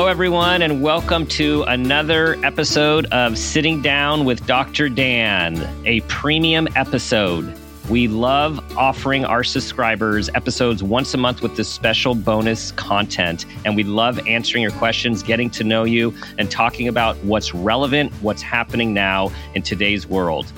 Hello, everyone, and welcome to another episode of Sitting Down with Dr. Dan, a premium episode. We love offering our subscribers episodes once a month with this special bonus content. And we love answering your questions, getting to know you, and talking about what's relevant, what's happening now in today's world.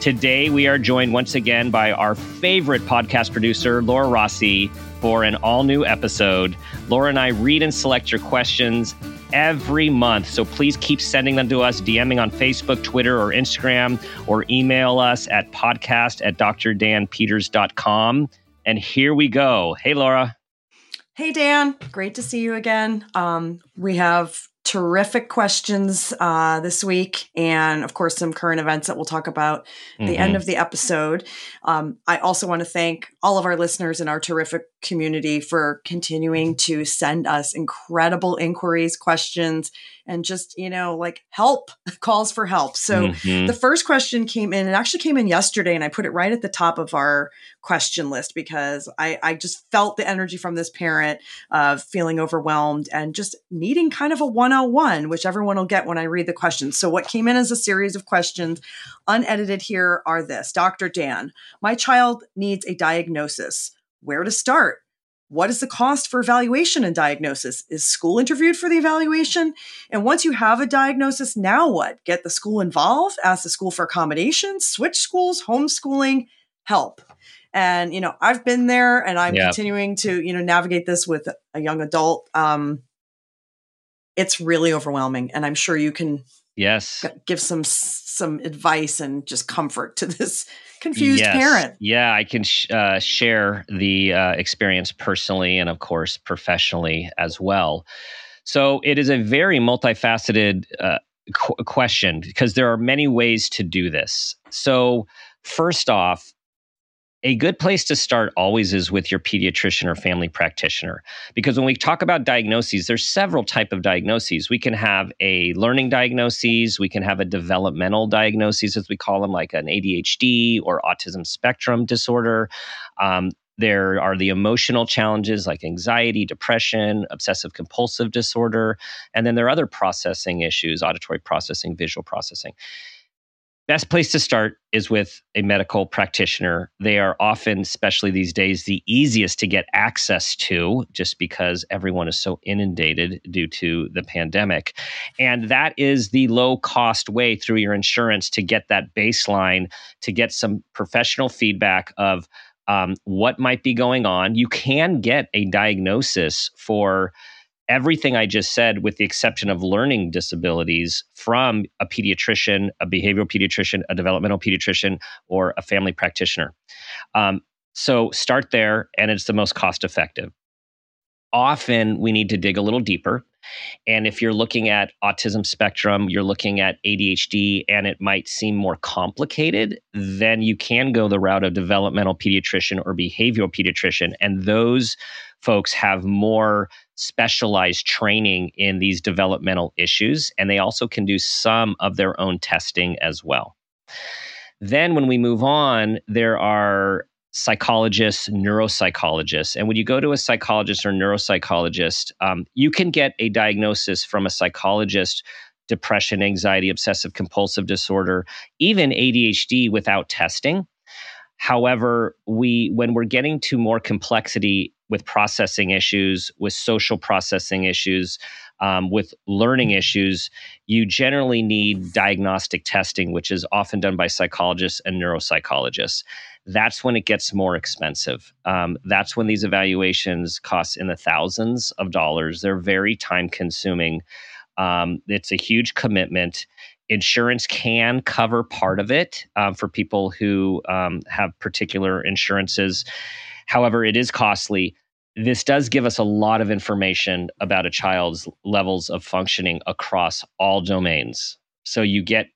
Today, we are joined once again by our favorite podcast producer, Laura Rossi, for an all new episode. Laura and I read and select your questions every month. So please keep sending them to us, DMing on Facebook, Twitter, or Instagram, or email us at podcast at drdanpeters.com. And here we go. Hey, Laura. Hey, Dan. Great to see you again. Um, we have terrific questions uh, this week, and of course, some current events that we'll talk about mm-hmm. the end mm-hmm. of the episode. Um, I also want to thank all of our listeners in our terrific community for continuing to send us incredible inquiries, questions, and just, you know, like help calls for help. So mm-hmm. the first question came in, it actually came in yesterday, and I put it right at the top of our question list because I, I just felt the energy from this parent of feeling overwhelmed and just needing kind of a 101, which everyone will get when I read the questions. So what came in as a series of questions, unedited here, are this Dr. Dan, my child needs a diagnosis where to start. What is the cost for evaluation and diagnosis? Is school interviewed for the evaluation? And once you have a diagnosis, now what? Get the school involved, ask the school for accommodations, switch schools, homeschooling, help. And, you know, I've been there and I'm continuing to, you know, navigate this with a young adult. Um, it's really overwhelming. And I'm sure you can yes give some some advice and just comfort to this confused yes. parent. Yeah, I can sh- uh, share the uh, experience personally and, of course, professionally as well. So it is a very multifaceted uh, qu- question because there are many ways to do this. So, first off, a good place to start always is with your pediatrician or family practitioner because when we talk about diagnoses there's several type of diagnoses. We can have a learning diagnoses we can have a developmental diagnoses as we call them like an adhd or autism spectrum disorder. Um, there are the emotional challenges like anxiety, depression, obsessive compulsive disorder, and then there are other processing issues, auditory processing, visual processing best place to start is with a medical practitioner. They are often, especially these days, the easiest to get access to just because everyone is so inundated due to the pandemic. And that is the low cost way through your insurance to get that baseline, to get some professional feedback of um, what might be going on. You can get a diagnosis for everything I just said, with the exception of learning disabilities, from a pediatrician, a behavioral pediatrician, a developmental pediatrician, or a family practitioner. Um, so start there, and it's the most cost effective. Often we need to dig a little deeper. And if you're looking at autism spectrum, you're looking at ADHD, and it might seem more complicated, then you can go the route of developmental pediatrician or behavioral pediatrician. And those folks have more specialized training in these developmental issues, and they also can do some of their own testing as well. Then, when we move on, there are psychologists, neuropsychologists. And when you go to a psychologist or neuropsychologist, um, you can get a diagnosis from a psychologist depression, anxiety, obsessive compulsive disorder, even ADHD without testing. However, we when we're getting to more complexity with processing issues, with social processing issues, um, with learning issues, you generally need diagnostic testing, which is often done by psychologists and neuropsychologists. That's when it gets more expensive. Um, that's when these evaluations cost in the thousands of dollars. They're very time consuming. Um, it's a huge commitment. Insurance can cover part of it um, for people who um, have particular insurances. However, it is costly this does give us a lot of information about a child's levels of functioning across all domains. So you get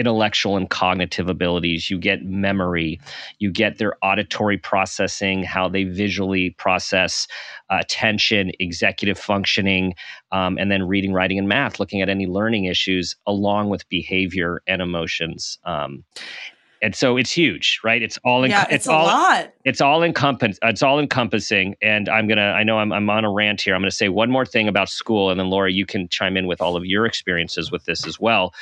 intellectual and cognitive abilities, you get memory, you get their auditory processing, how they visually process uh, attention, executive functioning, um, and then reading, writing, and math, looking at any learning issues along with behavior and emotions. Um, and so it's huge right? It's all in, yeah, it's, it's all lot. it's all encompass it's all encompassing and i'm gonna i know I'm, I'm on a rant here. I'm gonna say one more thing about school and then laura you can chime in with all of your experiences with this as well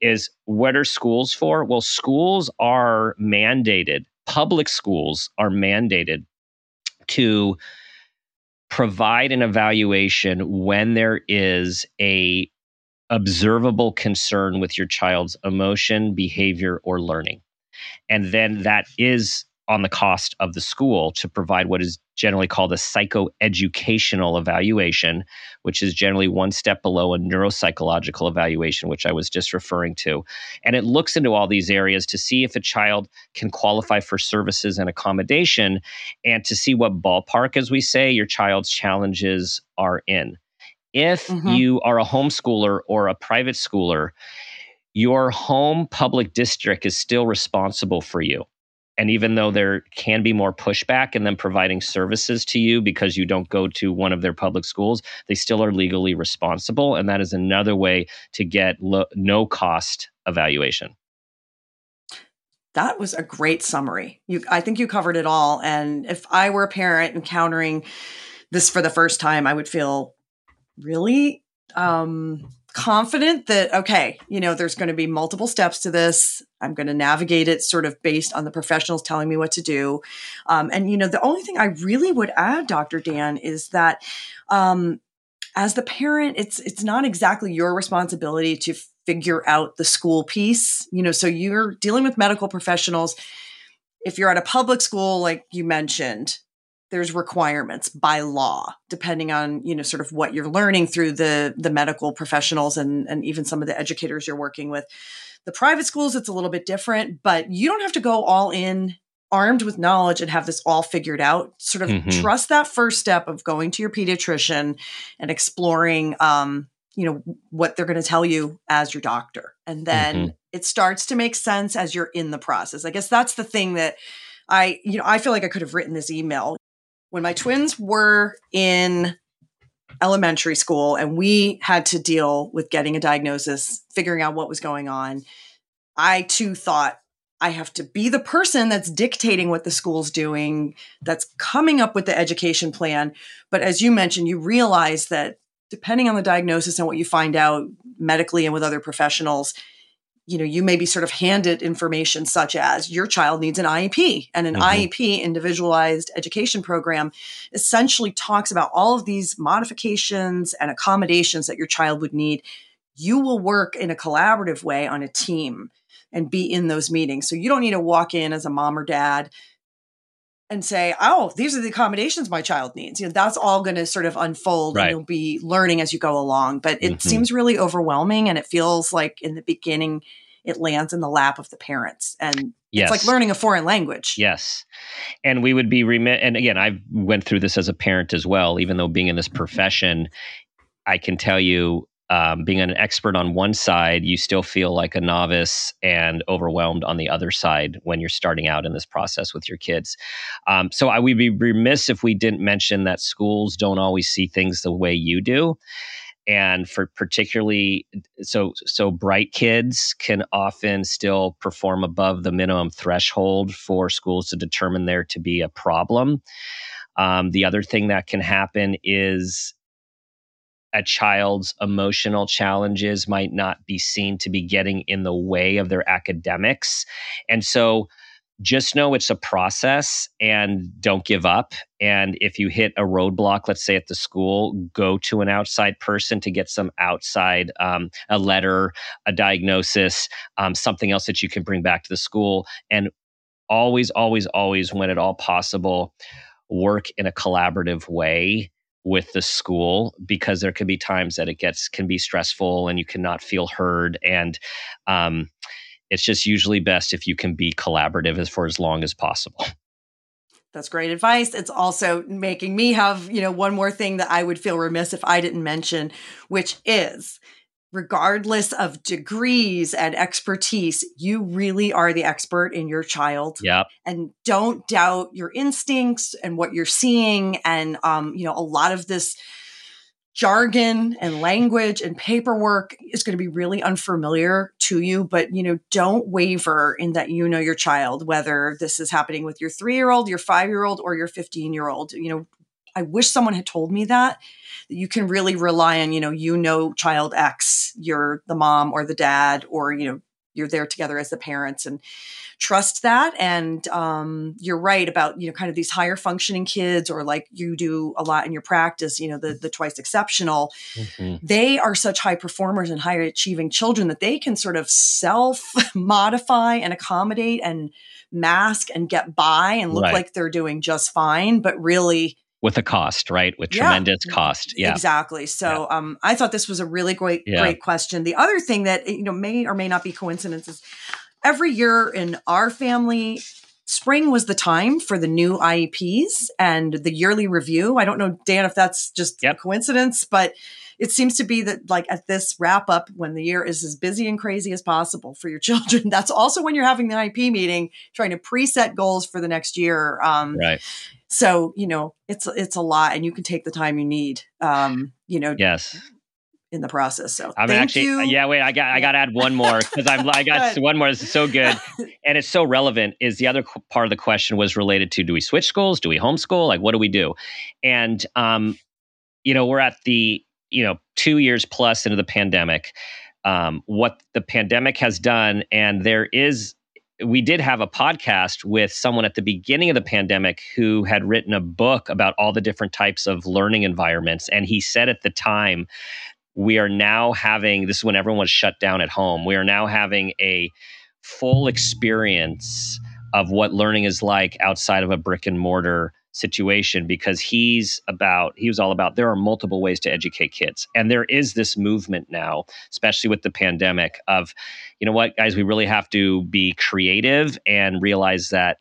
is what are schools for? Well schools are mandated public schools are mandated to provide an evaluation when there is a observable concern with your child's emotion behavior or learning and then that is on the cost of the school to provide what is generally called a psychoeducational evaluation, which is generally one step below a neuropsychological evaluation, which I was just referring to. And it looks into all these areas to see if a child can qualify for services and accommodation and to see what ballpark, as we say, your child's challenges are in. If mm-hmm. you are a homeschooler or a private schooler, your home public district is still responsible for you. And even though there can be more pushback in them providing services to you because you don't go to one of their public schools, they still are legally responsible. And that is another way to get lo- no cost evaluation. That was a great summary. You, I think you covered it all. And if I were a parent encountering this for the first time, I would feel really um, confident that okay you know there's going to be multiple steps to this. I'm going to navigate it sort of based on the professionals telling me what to do. Um, and you know the only thing i really would add dr dan is that um, as the parent it's it's not exactly your responsibility to figure out the school piece. You know so you're dealing with medical professionals. If you're at a public school like you mentioned there's requirements by law depending on you know sort of what you're learning through the the medical professionals and and even some of the educators you're working with the private schools it's a little bit different but you don't have to go all in armed with knowledge and have this all figured out sort of mm-hmm. trust that first step of going to your pediatrician and exploring um you know what they're going to tell you as your doctor and then mm-hmm. it starts to make sense as you're in the process i guess that's the thing that I, you know, I feel like I could have written this email when my twins were in elementary school and we had to deal with getting a diagnosis, figuring out what was going on, I too thought I have to be the person that's dictating what the school's doing, that's coming up with the education plan. But as you mentioned, you realize that depending on the diagnosis and what you find out medically and with other professionals, you know, you may be sort of handed information such as your child needs an IEP and an mm-hmm. IEP individualized education program essentially talks about all of these modifications and accommodations that your child would need. You will work in a collaborative way on a team and be in those meetings. So you don't need to walk in as a mom or dad and say, "Oh, these are the accommodations my child needs." You know, that's all going to sort of unfold, right. and you'll be learning as you go along. But it mm-hmm. seems really overwhelming, and it feels like in the beginning it lands in the lap of the parents, and yes. it's like learning a foreign language. Yes, and we would be remit. And again, I went through this as a parent as well. Even though being in this profession, I can tell you um, being an expert on one side, you still feel like a novice and overwhelmed on the other side when you're starting out in this process with your kids. Um, so I would be remiss if we didn't mention that schools don't always see things the way you do. And for particularly so so bright kids can often still perform above the minimum threshold for schools to determine there to be a problem. Um, the other thing that can happen is a child's emotional challenges might not be seen to be getting in the way of their academics. And so just know it's a process and don't give up. And if you hit a roadblock, let's say at the school, go to an outside person to get some outside, um, a letter, a diagnosis, um, something else that you can bring back to the school. And always, always, always, when at all possible, work in a collaborative way with the school because there can be times that it gets can be stressful and you cannot feel heard and um, it's just usually best if you can be collaborative as for as long as possible. That's great advice. It's also making me have you know one more thing that i would feel remiss if i didn't mention which is regardless of degrees and expertise, you really are the expert in your child. Yep. And don't doubt your instincts and what you're seeing. And, um, you know, a lot of this jargon and language and paperwork is going to be really unfamiliar to you but you know don't waver in that you know your child whether this is happening with your 3-year-old your 5-year-old or your 15-year-old you know I wish someone had told me that you can really rely on you know you know child x you're the mom or the dad or you know you're there together as the parents and trust that. And um, you're right about you know kind of these higher functioning kids, or like you do a lot in your practice. You know the the twice exceptional. Mm-hmm. They are such high performers and higher achieving children that they can sort of self modify and accommodate and mask and get by and look right. like they're doing just fine, but really with a cost, right? With yeah, tremendous cost. Yeah. Exactly. So yeah. um, I thought this was a really great, yeah. great question. The other thing that you know may or may not be coincidences every year in our family, spring was the time for the new IEPs and the yearly review. I don't know, Dan, if that's just yep. a coincidence, but it seems to be that like at this wrap up when the year is as busy and crazy as possible for your children that's also when you're having the ip meeting trying to preset goals for the next year um, right so you know it's it's a lot and you can take the time you need um, you know yes in the process. So I'm actually, you. yeah, wait, I got, I got to add one more because I'm, I got one more. This is so good. and it's so relevant is the other part of the question was related to, do we switch schools? Do we homeschool? Like, what do we do? And, um, you know, we're at the, you know, two years plus into the pandemic. Um, what the pandemic has done, and there is we did have a podcast with someone at the beginning of the pandemic who had written a book about all the different types of learning environments. And he said at the time we are now having this is when everyone was shut down at home. We are now having a full experience of what learning is like outside of a brick and mortar situation because he's about he was all about there are multiple ways to educate kids and there is this movement now especially with the pandemic of you know what guys we really have to be creative and realize that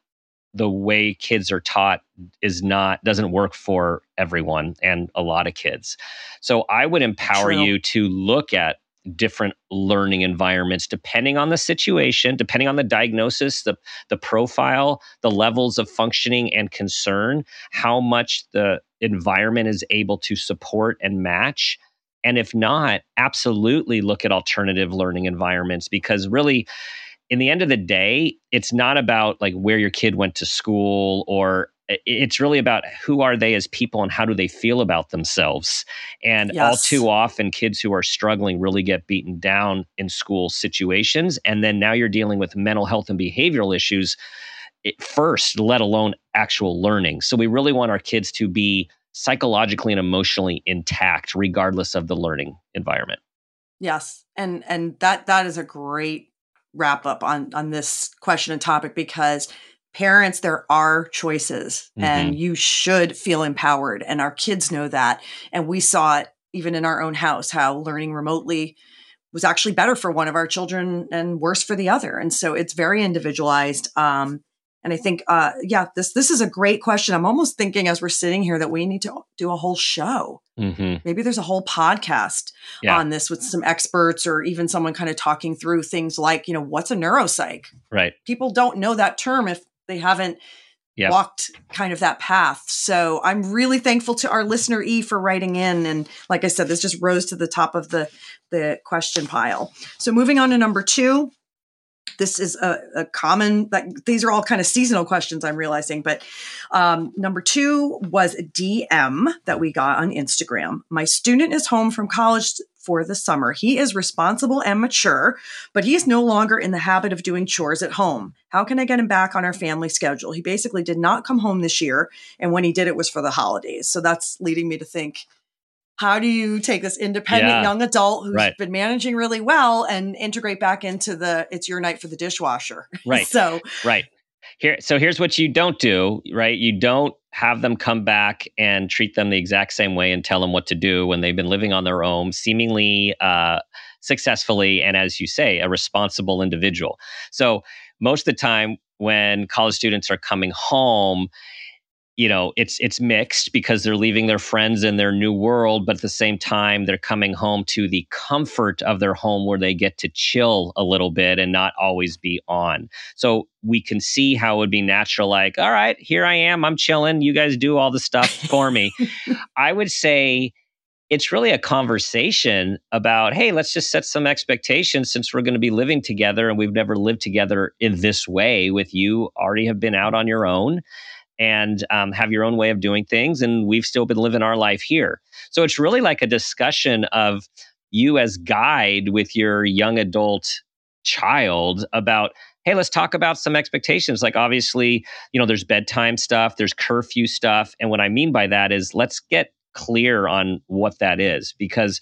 the way kids are taught is not doesn't work for everyone and a lot of kids. So I would empower True. you to look at different learning environments depending on the situation, depending on the diagnosis, the the profile, the levels of functioning and concern, how much the environment is able to support and match. And if not, absolutely look at alternative learning environments because really in the end of the day, it's not about like where your kid went to school or it's really about who are they as people and how do they feel about themselves. And yes. all too often kids who are struggling really get beaten down in school situations and then now you're dealing with mental health and behavioral issues first let alone actual learning. So we really want our kids to be psychologically and emotionally intact regardless of the learning environment. Yes and and that that is a great wrap up on on this question and topic because parents there are choices mm-hmm. and you should feel empowered and our kids know that and we saw it even in our own house how learning remotely was actually better for one of our children and worse for the other and so it's very individualized um, and I think, uh, yeah, this this is a great question. I'm almost thinking as we're sitting here that we need to do a whole show. Mm-hmm. Maybe there's a whole podcast yeah. on this with some experts or even someone kind of talking through things like, you know, what's a neuropsych? Right. People don't know that term if they haven't yep. walked kind of that path. So I'm really thankful to our listener E for writing in. And like I said, this just rose to the top of the the question pile. So moving on to number two this is a, a common like these are all kind of seasonal questions i'm realizing but um, number two was a dm that we got on instagram. My student is home from college for the summer. He is responsible and mature but he is no longer in the habit of doing chores at home. How can i get him back on our family schedule? He basically did not come home this year and when he did it was for the holidays. So that's leading me to think how do you take this independent yeah. young adult who's right. been managing really well and integrate back into the it's your night for the dishwasher. Right. So right. Here so here's what you don't do right? You don't have them come back and treat them the exact same way and tell them what to do when they've been living on their own seemingly uh, successfully and as you say a responsible individual. So most of the time when college students are coming home you know it's it's mixed because they're leaving their friends in their new world but at the same time they're coming home to the comfort of their home where they get to chill a little bit and not always be on. So we can see how it would be natural like all right here i am i'm chilling you guys do all the stuff for me. I would say it's really a conversation about hey let's just set some expectations since we're going to be living together and we've never lived together in this way with you already have been out on your own and um, have your own way of doing things. And we've still been living our life here. So it's really like a discussion of you as guide with your young adult child about hey let's talk about some expectations like obviously you know there's bedtime stuff there's curfew stuff and what i mean by that is let's get clear on what that is because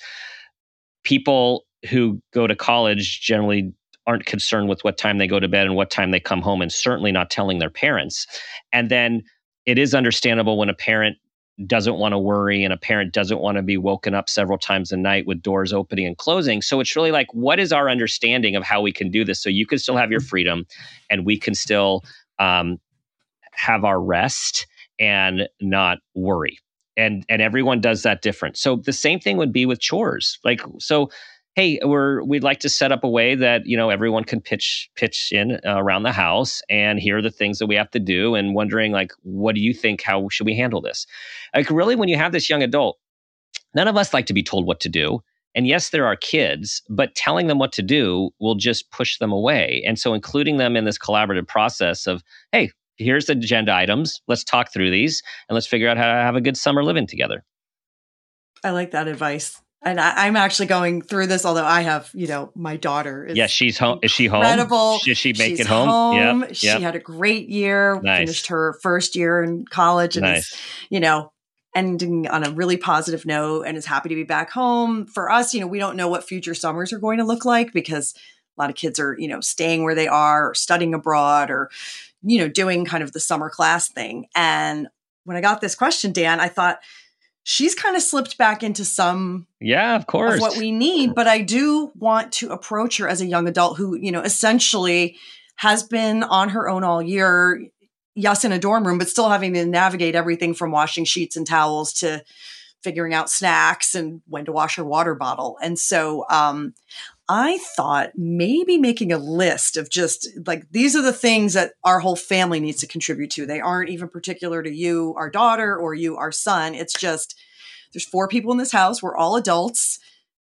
people who go to college generally aren't concerned with what time they go to bed and what time they come home, and certainly not telling their parents. And then it is understandable when a parent doesn't want to worry and a parent doesn't want to be woken up several times a night with doors opening and closing. So it's really like, what is our understanding of how we can do this so you can still have your freedom and we can still um, have our rest and not worry and and everyone does that different so the same thing would be with chores like so hey we're we'd like to set up a way that you know everyone can pitch pitch in uh, around the house and here are the things that we have to do and wondering like what do you think how should we handle this? Like really when you have this young adult none of us like to be told what to do and yes there are kids but telling them what to do will just push them away and so including them in this collaborative process of hey here's the agenda items let's talk through these and let's figure out how to have a good summer living together. I like that advice and I, am actually going through this, although I have, you know, my daughter. Is yeah, she's home. Is she home? Incredible. Did she make she's it home? home. Yep, she had a great year. Nice. Finished her first year in college, and nice. is, you know, ending on a really positive note, and is happy to be back home. For us, you know, we don't know what future summers are going to look like because a lot of kids are, you know, staying where they are, or studying abroad, or you know, doing kind of the summer class thing. And when I got this question, Dan, I thought she's kind of slipped back into some yeah of course of what we need but i do want to approach her as a young adult who you know essentially has been on her own all year yes in a dorm room but still having to navigate everything from washing sheets and towels to figuring out snacks and when to wash her water bottle. And so um, I thought maybe making a list of just like these are the things that our whole family needs to contribute to. They aren't even particular to you, our daughter, or you, our son. It's just there's four people in this house. We're all adults.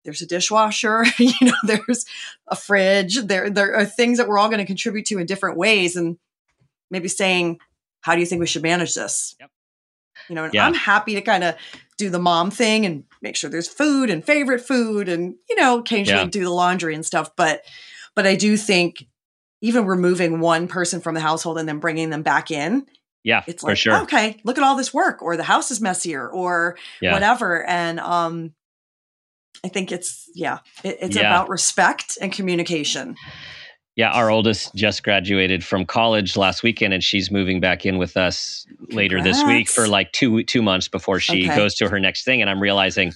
There's a dishwasher, you know, there's a fridge. There, there are things that we're all going to contribute to in different ways. And maybe saying, how do you think we should manage this? Yep. You know, yeah. I'm happy to kind of do the mom thing and make sure there's food and favorite food and you know occasionally yeah. do the laundry and stuff but but i do think even removing one person from the household and then bringing them back in yeah it's like sure. okay look at all this work or the house is messier or yeah. whatever and um i think it's yeah it, it's about respect and communication yeah, our oldest just graduated from college last weekend, and she's moving back in with us Congrats. later this week for like two two months before she okay. goes to her next thing. And I'm realizing,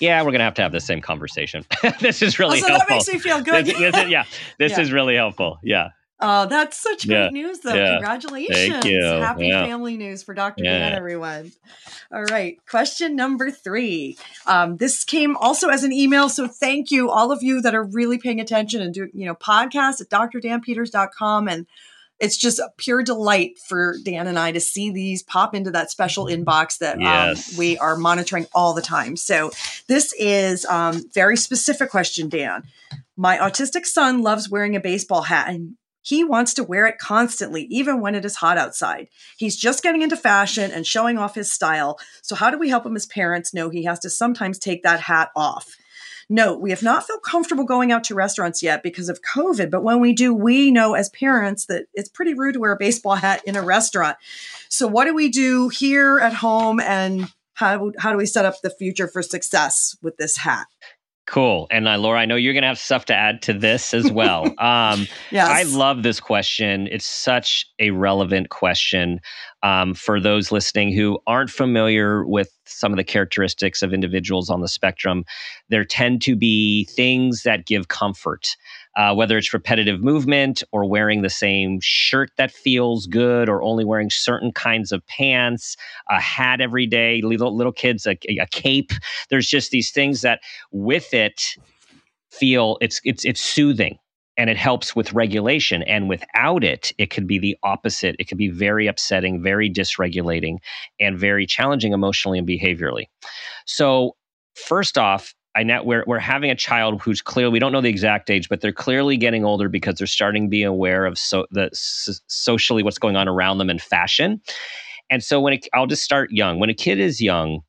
yeah, we're gonna have to have the same conversation. this is really oh, so helpful. That makes me feel good. this, this is, yeah, this yeah. is really helpful. Yeah. Oh, that's such great yeah. news, though. Yeah. Congratulations. Thank you. Happy yeah. family news for Dr. Yeah. Dan, everyone. All right. Question number three. Um, this came also as an email. So thank you, all of you that are really paying attention and do, you know, podcast at drdanpeters.com. And it's just a pure delight for Dan and I to see these pop into that special inbox that um, yes. um, we are monitoring all the time. So this is um, very specific question, Dan. My autistic son loves wearing a baseball hat and he wants to wear it constantly, even when it is hot outside. He's just getting into fashion and showing off his style. So, how do we help him as parents know he has to sometimes take that hat off? Note, we have not felt comfortable going out to restaurants yet because of COVID, but when we do, we know as parents that it's pretty rude to wear a baseball hat in a restaurant. So, what do we do here at home and how, how do we set up the future for success with this hat? Cool. And uh, Laura, I know you're going to have stuff to add to this as well. Um, yes. I love this question. It's such a relevant question um, for those listening who aren't familiar with some of the characteristics of individuals on the spectrum. There tend to be things that give comfort. Uh, whether it's repetitive movement or wearing the same shirt that feels good or only wearing certain kinds of pants, a hat every day, little, little kids, a, a cape. There's just these things that with it feel it's it's it's soothing and it helps with regulation. And without it it could be the opposite. It could be very upsetting very dysregulating and very challenging emotionally and behaviorally. So first off I know we're, we're having a child who's clear. We don't know the exact age, but they're clearly getting older because they're starting to be aware of so the socially what's going on around them in fashion. And so when it, I'll just start young. When a kid is young,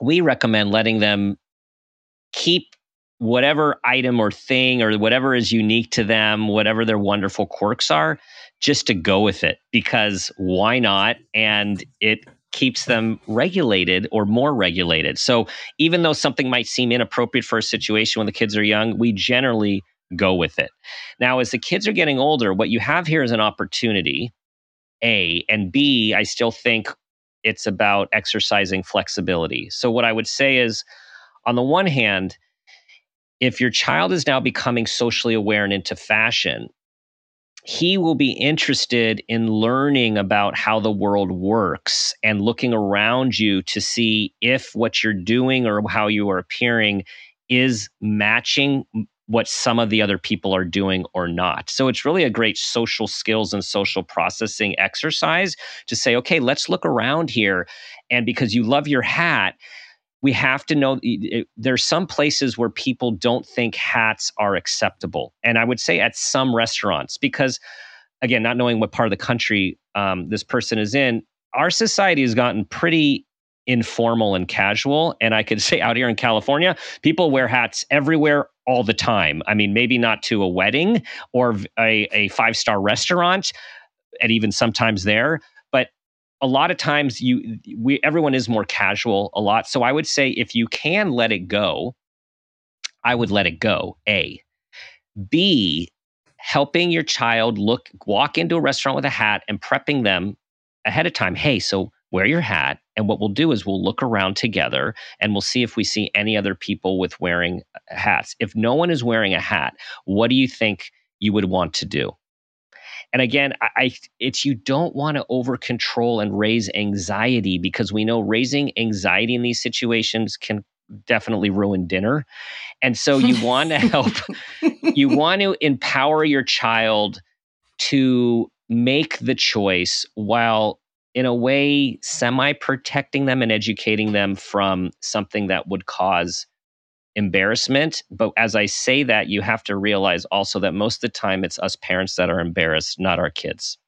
we recommend letting them keep whatever item or thing or whatever is unique to them, whatever their wonderful quirks are, just to go with it because why not? And it keeps them regulated or more regulated. So even though something might seem inappropriate for a situation when the kids are young, we generally go with it. Now, as the kids are getting older, what you have here is an opportunity, A, and B, I still think it's about exercising flexibility. So, what I would say is, on the one hand, if your child is now becoming socially aware and into fashion, he will be interested in learning about how the world works and looking around you to see if what you're doing or how you are appearing is matching what some of the other people are doing or not. So it's really a great social skills and social processing exercise to say, okay, let's look around here. And because you love your hat, we have to know there's some places where people don't think hats are acceptable. And I would say at some restaurants, because again, not knowing what part of the country um, this person is in, our society has gotten pretty informal and casual. And I could say out here in California, people wear hats everywhere all the time. I mean, maybe not to a wedding or a, a five star restaurant, and even sometimes there, a lot of times you we everyone is more casual a lot. So i would say if you can let it go i would let it go a. B helping your child look walk into a restaurant with a hat and prepping them ahead of time. Hey so wear your hat and what we'll do is we'll look around together and we'll see if we see any other people with wearing uh, hats. If no one is wearing a hat what do you think you would want to do and again, I, it's you don't want to over control and raise anxiety because we know raising anxiety in these situations can definitely ruin dinner. And so you want to help, you want to empower your child to make the choice while in a way semi protecting them and educating them from something that would cause embarrassment. But as I say that, you have to realize also that most of the time it's us parents that are embarrassed, not our kids.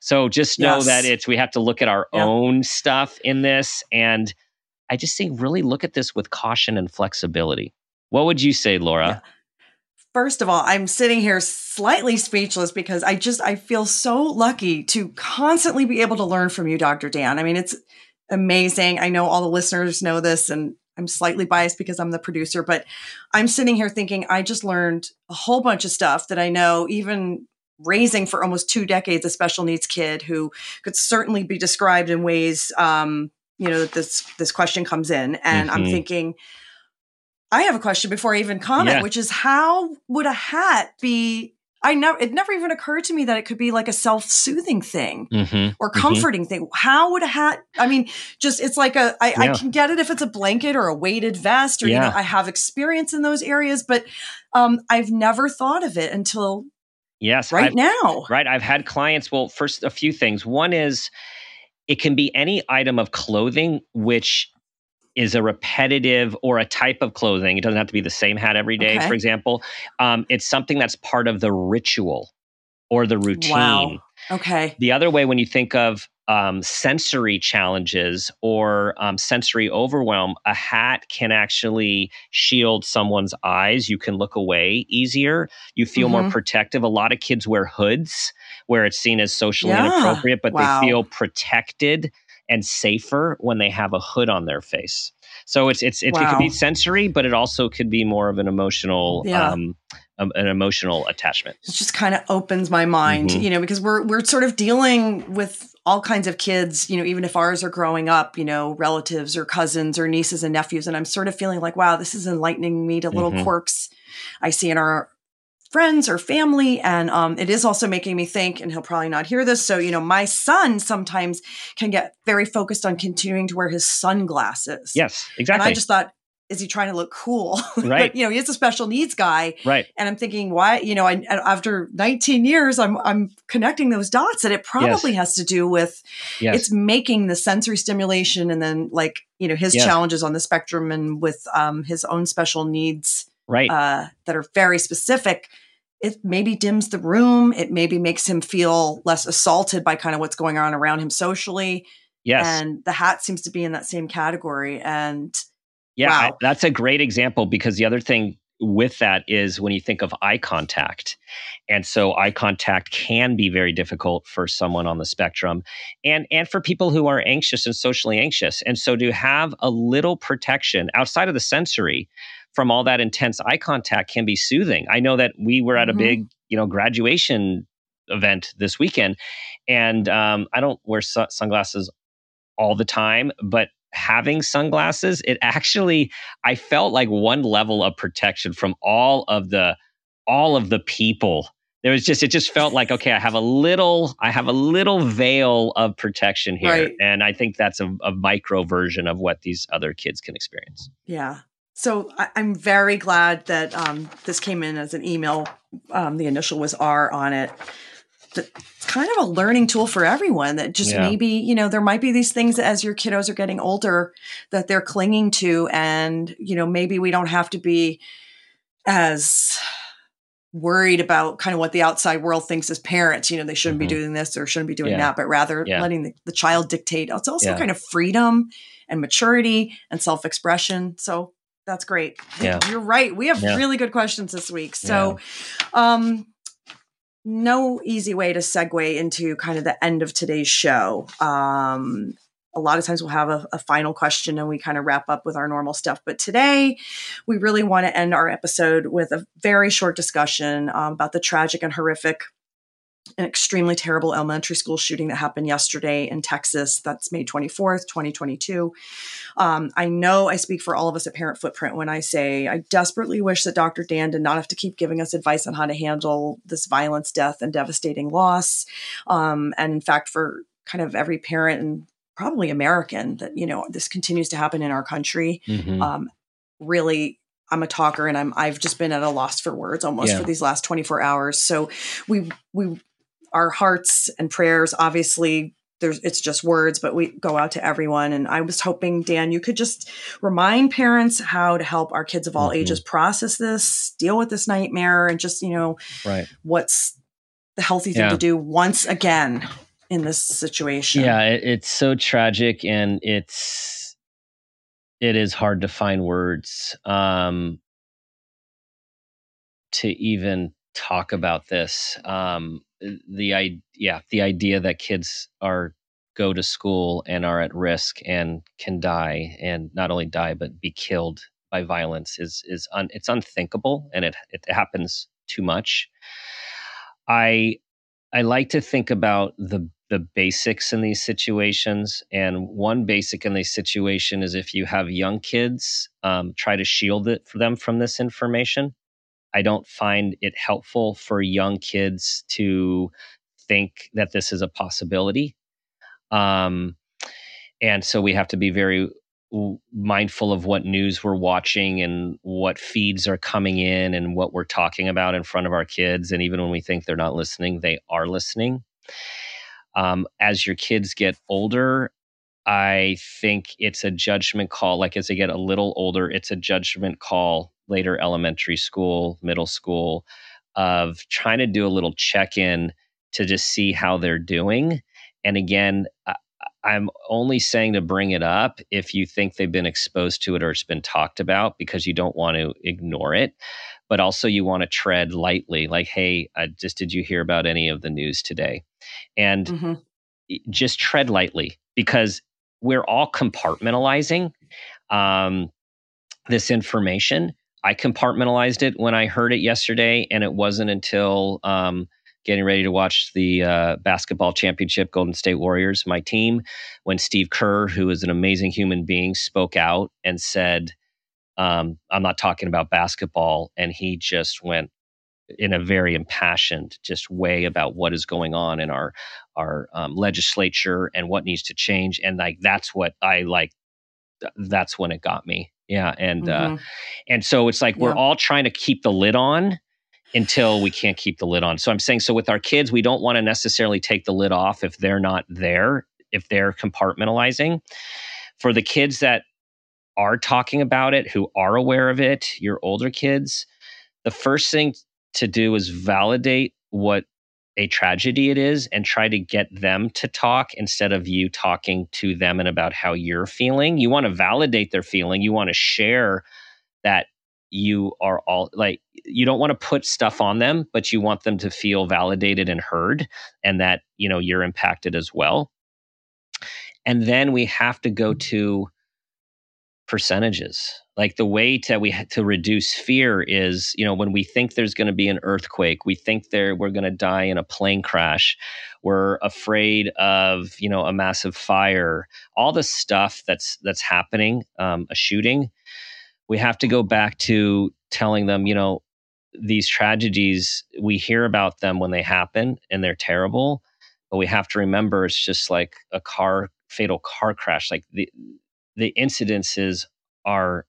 So just know yes. that it's we have to look at our yeah. own stuff in this. And I just think really look at this with caution and flexibility. What would you say, Laura? Yeah. First of all, I'm sitting here slightly speechless because I just I feel so lucky to constantly be able to learn from you, Dr. Dan. I mean, it's amazing. I know all the listeners know this and I'm slightly biased because I'm the producer, but I'm sitting here thinking I just learned a whole bunch of stuff that I know even raising for almost two decades a special needs kid who could certainly be described in ways um, you know that this this question comes in and mm-hmm. i'm thinking i have a question before i even comment yeah. which is how would a hat be I never, it never even occurred to me that it could be like a self soothing thing mm-hmm, or mm-hmm. comforting mm-hmm. thing. How would a hat, I mean, just, it's like a. I, yeah. I can get it if it's a blanket or a weighted vest or, yeah. you know, I have experience in those areas, but um, I've never thought of it until yes, right I've, now. Right. I've had clients, well, first, a few things. One is it can be any item of clothing which is a repetitive or a type of clothing. It doesn't have to be the same hat every day, okay. for example. Um, it's something that's part of the ritual or the routine. Wow. Okay. The other way, when you think of um, sensory challenges or um, sensory overwhelm, a hat can actually shield someone's eyes. You can look away easier. You feel mm-hmm. more protective. A lot of kids wear hoods where it's seen as socially yeah. inappropriate, but wow. they feel protected and safer when they have a hood on their face. So it's it's, it's wow. it could be sensory, but it also could be more of an emotional yeah. um, um, an emotional attachment. It just kind of opens my mind, mm-hmm. you know, because we're we're sort of dealing with all kinds of kids, you know, even if ours are growing up, you know, relatives or cousins or nieces and nephews, and I'm sort of feeling like, wow, this is enlightening me to little mm-hmm. quirks I see in our friends or family. And um, it is also making me think, and he'll probably not hear this. So, you know, my son sometimes can get very focused on continuing to wear his sunglasses. Yes, exactly. And I just thought, is he trying to look cool? Right. but, you know, he is a special needs guy. Right. And I'm thinking, why, you know, I, after 19 years, I'm, I'm connecting those dots and it probably yes. has to do with yes. it's making the sensory stimulation and then like, you know, his yes. challenges on the spectrum and with um, his own special needs right. Uh, that are very specific. It maybe dims the room. It maybe makes him feel less assaulted by kind of what's going on around him socially. Yes. And the hat seems to be in that same category. And yeah, wow. I, that's a great example because the other thing with that is when you think of eye contact. And so eye contact can be very difficult for someone on the spectrum and and for people who are anxious and socially anxious. And so to have a little protection outside of the sensory from all that intense eye contact can be soothing. I know that we were at mm-hmm. a big, you know, graduation event this weekend and um, I don't wear su- sunglasses all the time, but having sunglasses, it actually I felt like one level of protection from all of the all of the people. There was just it just felt like okay, I have a little I have a little veil of protection here, right. and I think that's a, a micro version of what these other kids can experience. Yeah. So I, am very glad that um, this came in as an email. Um, the initial was R on it it's kind of a learning tool for everyone that just yeah. maybe you know there might be these things as your kiddos are getting older that they're clinging to and you know maybe we don't have to be as worried about kind of what the outside world thinks as parents you know they shouldn't mm-hmm. be doing this or shouldn't be doing yeah. that but rather yeah. letting the, the, child dictate it's also kind of freedom and maturity and self-expression so that's great yeah. you're right we have really good questions this week so um no easy way to segue into kind of the end of today's show. Um, a lot of times we'll have a, a, final question and we kind of wrap up with our normal stuff. But today, we really want to end our episode with a very short discussion um, about the tragic and horrific an extremely terrible elementary school shooting that happened yesterday in Texas. That's May 24th, 2022. Um, I know I speak for all of us at Parent Footprint when I say I desperately wish that Dr. Dan did not have to keep giving us advice on how to handle this violence, death, and devastating loss. Um, and in fact, for kind of every parent and probably American that, you know, this continues to happen in our country. Mm-hmm. Um, really I'm a talker and I'm I've just been at a loss for words almost yeah. for these last 24 hours. So we we our hearts and prayers obviously there's it's just words but we go out to everyone and i was hoping dan you could just remind parents how to help our kids of all mm-hmm. ages process this deal with this nightmare and just you know right what's the healthy thing yeah. to do once again in this situation yeah it, it's so tragic and it's it is hard to find words um to even talk about this um the yeah the idea that kids are go to school and are at risk and can die and not only die but be killed by violence is is un, it's unthinkable and it it happens too much. I i like to think about the the basics in these situations and one basic in this situation is if you have young kids um, try to shield it for them from this information I don't find it helpful for young kids to think that this is a possibility. Um, and so we have to be very mindful of what news we're watching and what feeds are coming in and what we're talking about in front of our kids. And even when we think they're not listening, they are listening. Um, as your kids get older, I think it's a judgment call. Like as they get a little older, it's a judgment call later elementary school, middle school, of trying to do a little check in to just see how they're doing. And again, I, I'm only saying to bring it up if you think they've been exposed to it or it's been talked about because you don't want to ignore it. But also, you want to tread lightly, like, hey, uh, just did you hear about any of the news today? And mm-hmm. just tread lightly because we're all compartmentalizing um, this information I compartmentalized it when I heard it yesterday, and it wasn't until um, getting ready to watch the uh, basketball championship, Golden State Warriors, my team, when Steve Kerr, who is an amazing human being, spoke out and said, um, I'm not talking about basketball. And he just went in a very impassioned just way about what is going on in our our um, legislature and what needs to change and like that's what i like that's when it got me. Yeah and uh, mm-hmm. uh and so it's like we're all trying to keep the lid on until we can't keep the lid on. So i'm saying so with our kids we don't want to necessarily take the lid off if they're not there if they're compartmentalizing. For the kids that are talking about it who are aware of it your older kids the first thing to do is validate what a tragedy it is and try to get them to talk instead of you talking to them and about how you're feeling. You want to validate their feeling. You want to share that you are all like, you don't want to put stuff on them, but you want them to feel validated and heard and that, you know, you're impacted as well. And then we have to go to percentages. Like the way to we to reduce fear is you know when we think there's going to be an earthquake we think there we're going to die in a plane crash we're afraid of you know a massive fire all the stuff that's that's happening um, a shooting we have to go back to telling them you know these tragedies we hear about them when they happen and they're terrible but we have to remember it's just like a car fatal car crash like the the incidences are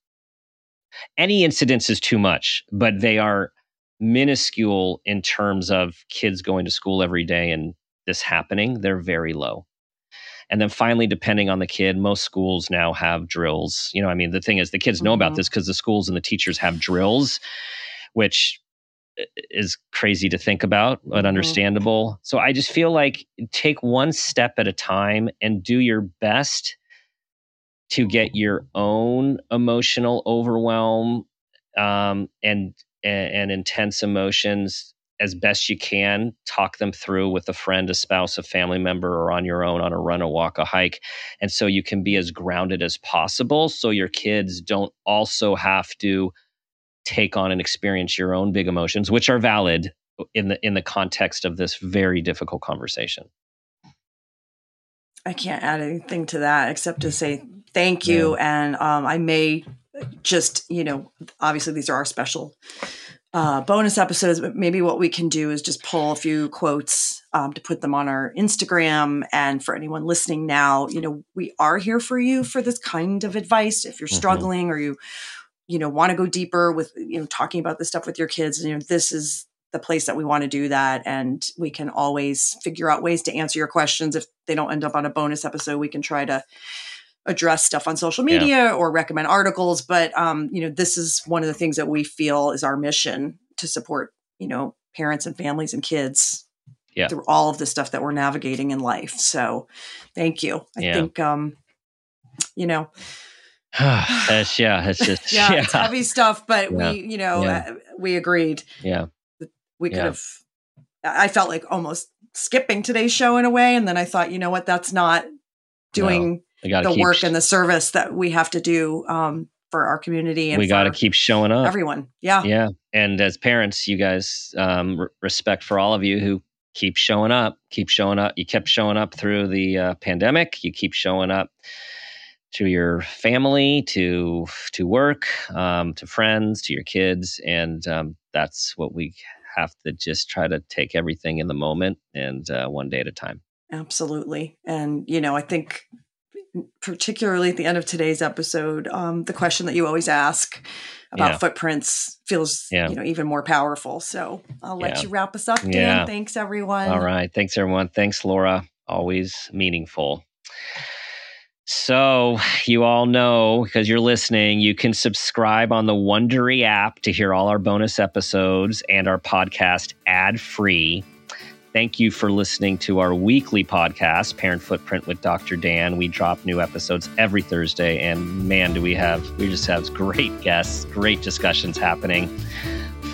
any incidence is too much, but they are minuscule in terms of kids going to school every day and this happening. They're very low. And then finally, depending on the kid, most schools now have drills. You know, I mean, the thing is, the kids know mm-hmm. about this because the schools and the teachers have drills, which is crazy to think about, but mm-hmm. understandable. So I just feel like take one step at a time and do your best to get your own emotional overwhelm um, and, and, and intense emotions as best you can. Talk them through with a friend a spouse a family member or on your own on a run a walk a hike and so you can be as grounded as possible so your kids don't also have to take on and experience your own big emotions which are valid in the in the context of this very difficult conversation. I can't add anything to that except to say thank you. Yeah. And um, I may just, you know, obviously these are our special uh, bonus episodes, but maybe what we can do is just pull a few quotes um, to put them on our Instagram. And for anyone listening now, you know, we are here for you for this kind of advice. If you're mm-hmm. struggling mm-hmm. or you, you know, want to go deeper with, you know, talking about this stuff with your kids, you know, this is the place that we want to do that. And we can always figure out ways to answer your questions. If they don't end up on a bonus episode, we can try to address stuff on social media yeah. or recommend articles. But, um, you know, this is one of the things that we feel is our mission to support, you know, parents and families and kids yeah. through all of the stuff that we're navigating in life. So thank you. I yeah. think, um, you know, it's, yeah, it's just, yeah, yeah, it's heavy stuff, but we, you know, uh, we agreed. Yeah we could have i felt like almost skipping today's show in a way and then i thought you know what that's not doing no, the work sh- and the service that we have to do um, for our community and we got to keep showing up. everyone. Yeah. Yeah. And as parents you guys um, r- respect for all of you who keep showing up keep showing up you kept showing up through the uh, pandemic. You keep showing up to your family to to work um, to friends to your kids. And um, that's what we have to just try to take everything in the moment and uh, one day at a time. Absolutely. And, you know, I think particularly at the end of today's episode, um, the question that you always ask about yeah. footprints feels, yeah. you know, even more powerful. So I'll let yeah. you wrap us up, Dan. Thanks, everyone. All right. Thanks, everyone. Thanks, Laura. Always meaningful. So, you all know because you're listening, you can subscribe on the Wondery app to hear all our bonus episodes and our podcast ad free. Thank you for listening to our weekly podcast, Parent Footprint with Dr. Dan. We drop new episodes every Thursday, and man, do we have, we just have great guests, great discussions happening.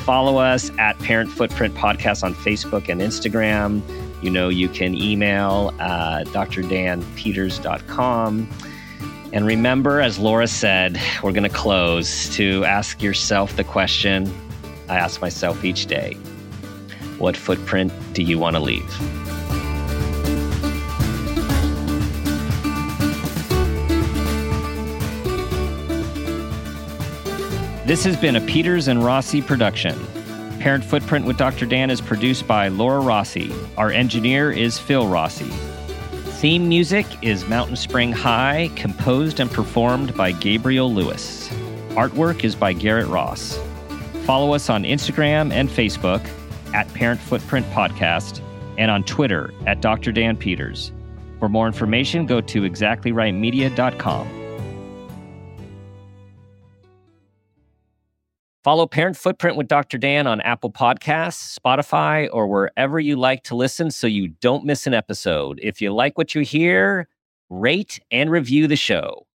Follow us at Parent Footprint Podcast on Facebook and Instagram. You know, you can email uh, drdanpeters.com. And remember, as Laura said, we're going to close to ask yourself the question I ask myself each day What footprint do you want to leave? This has been a Peters and Rossi production. Parent Footprint with Dr. Dan is produced by Laura Rossi. Our engineer is Phil Rossi. Theme music is Mountain Spring High, composed and performed by Gabriel Lewis. Artwork is by Garrett Ross. Follow us on Instagram and Facebook at Parent Footprint Podcast and on Twitter at Dr. Dan Peters. For more information, go to exactlyrightmedia.com. Follow Parent Footprint with Dr. Dan on Apple Podcasts, Spotify, or wherever you like to listen so you don't miss an episode. If you like what you hear, rate and review the show.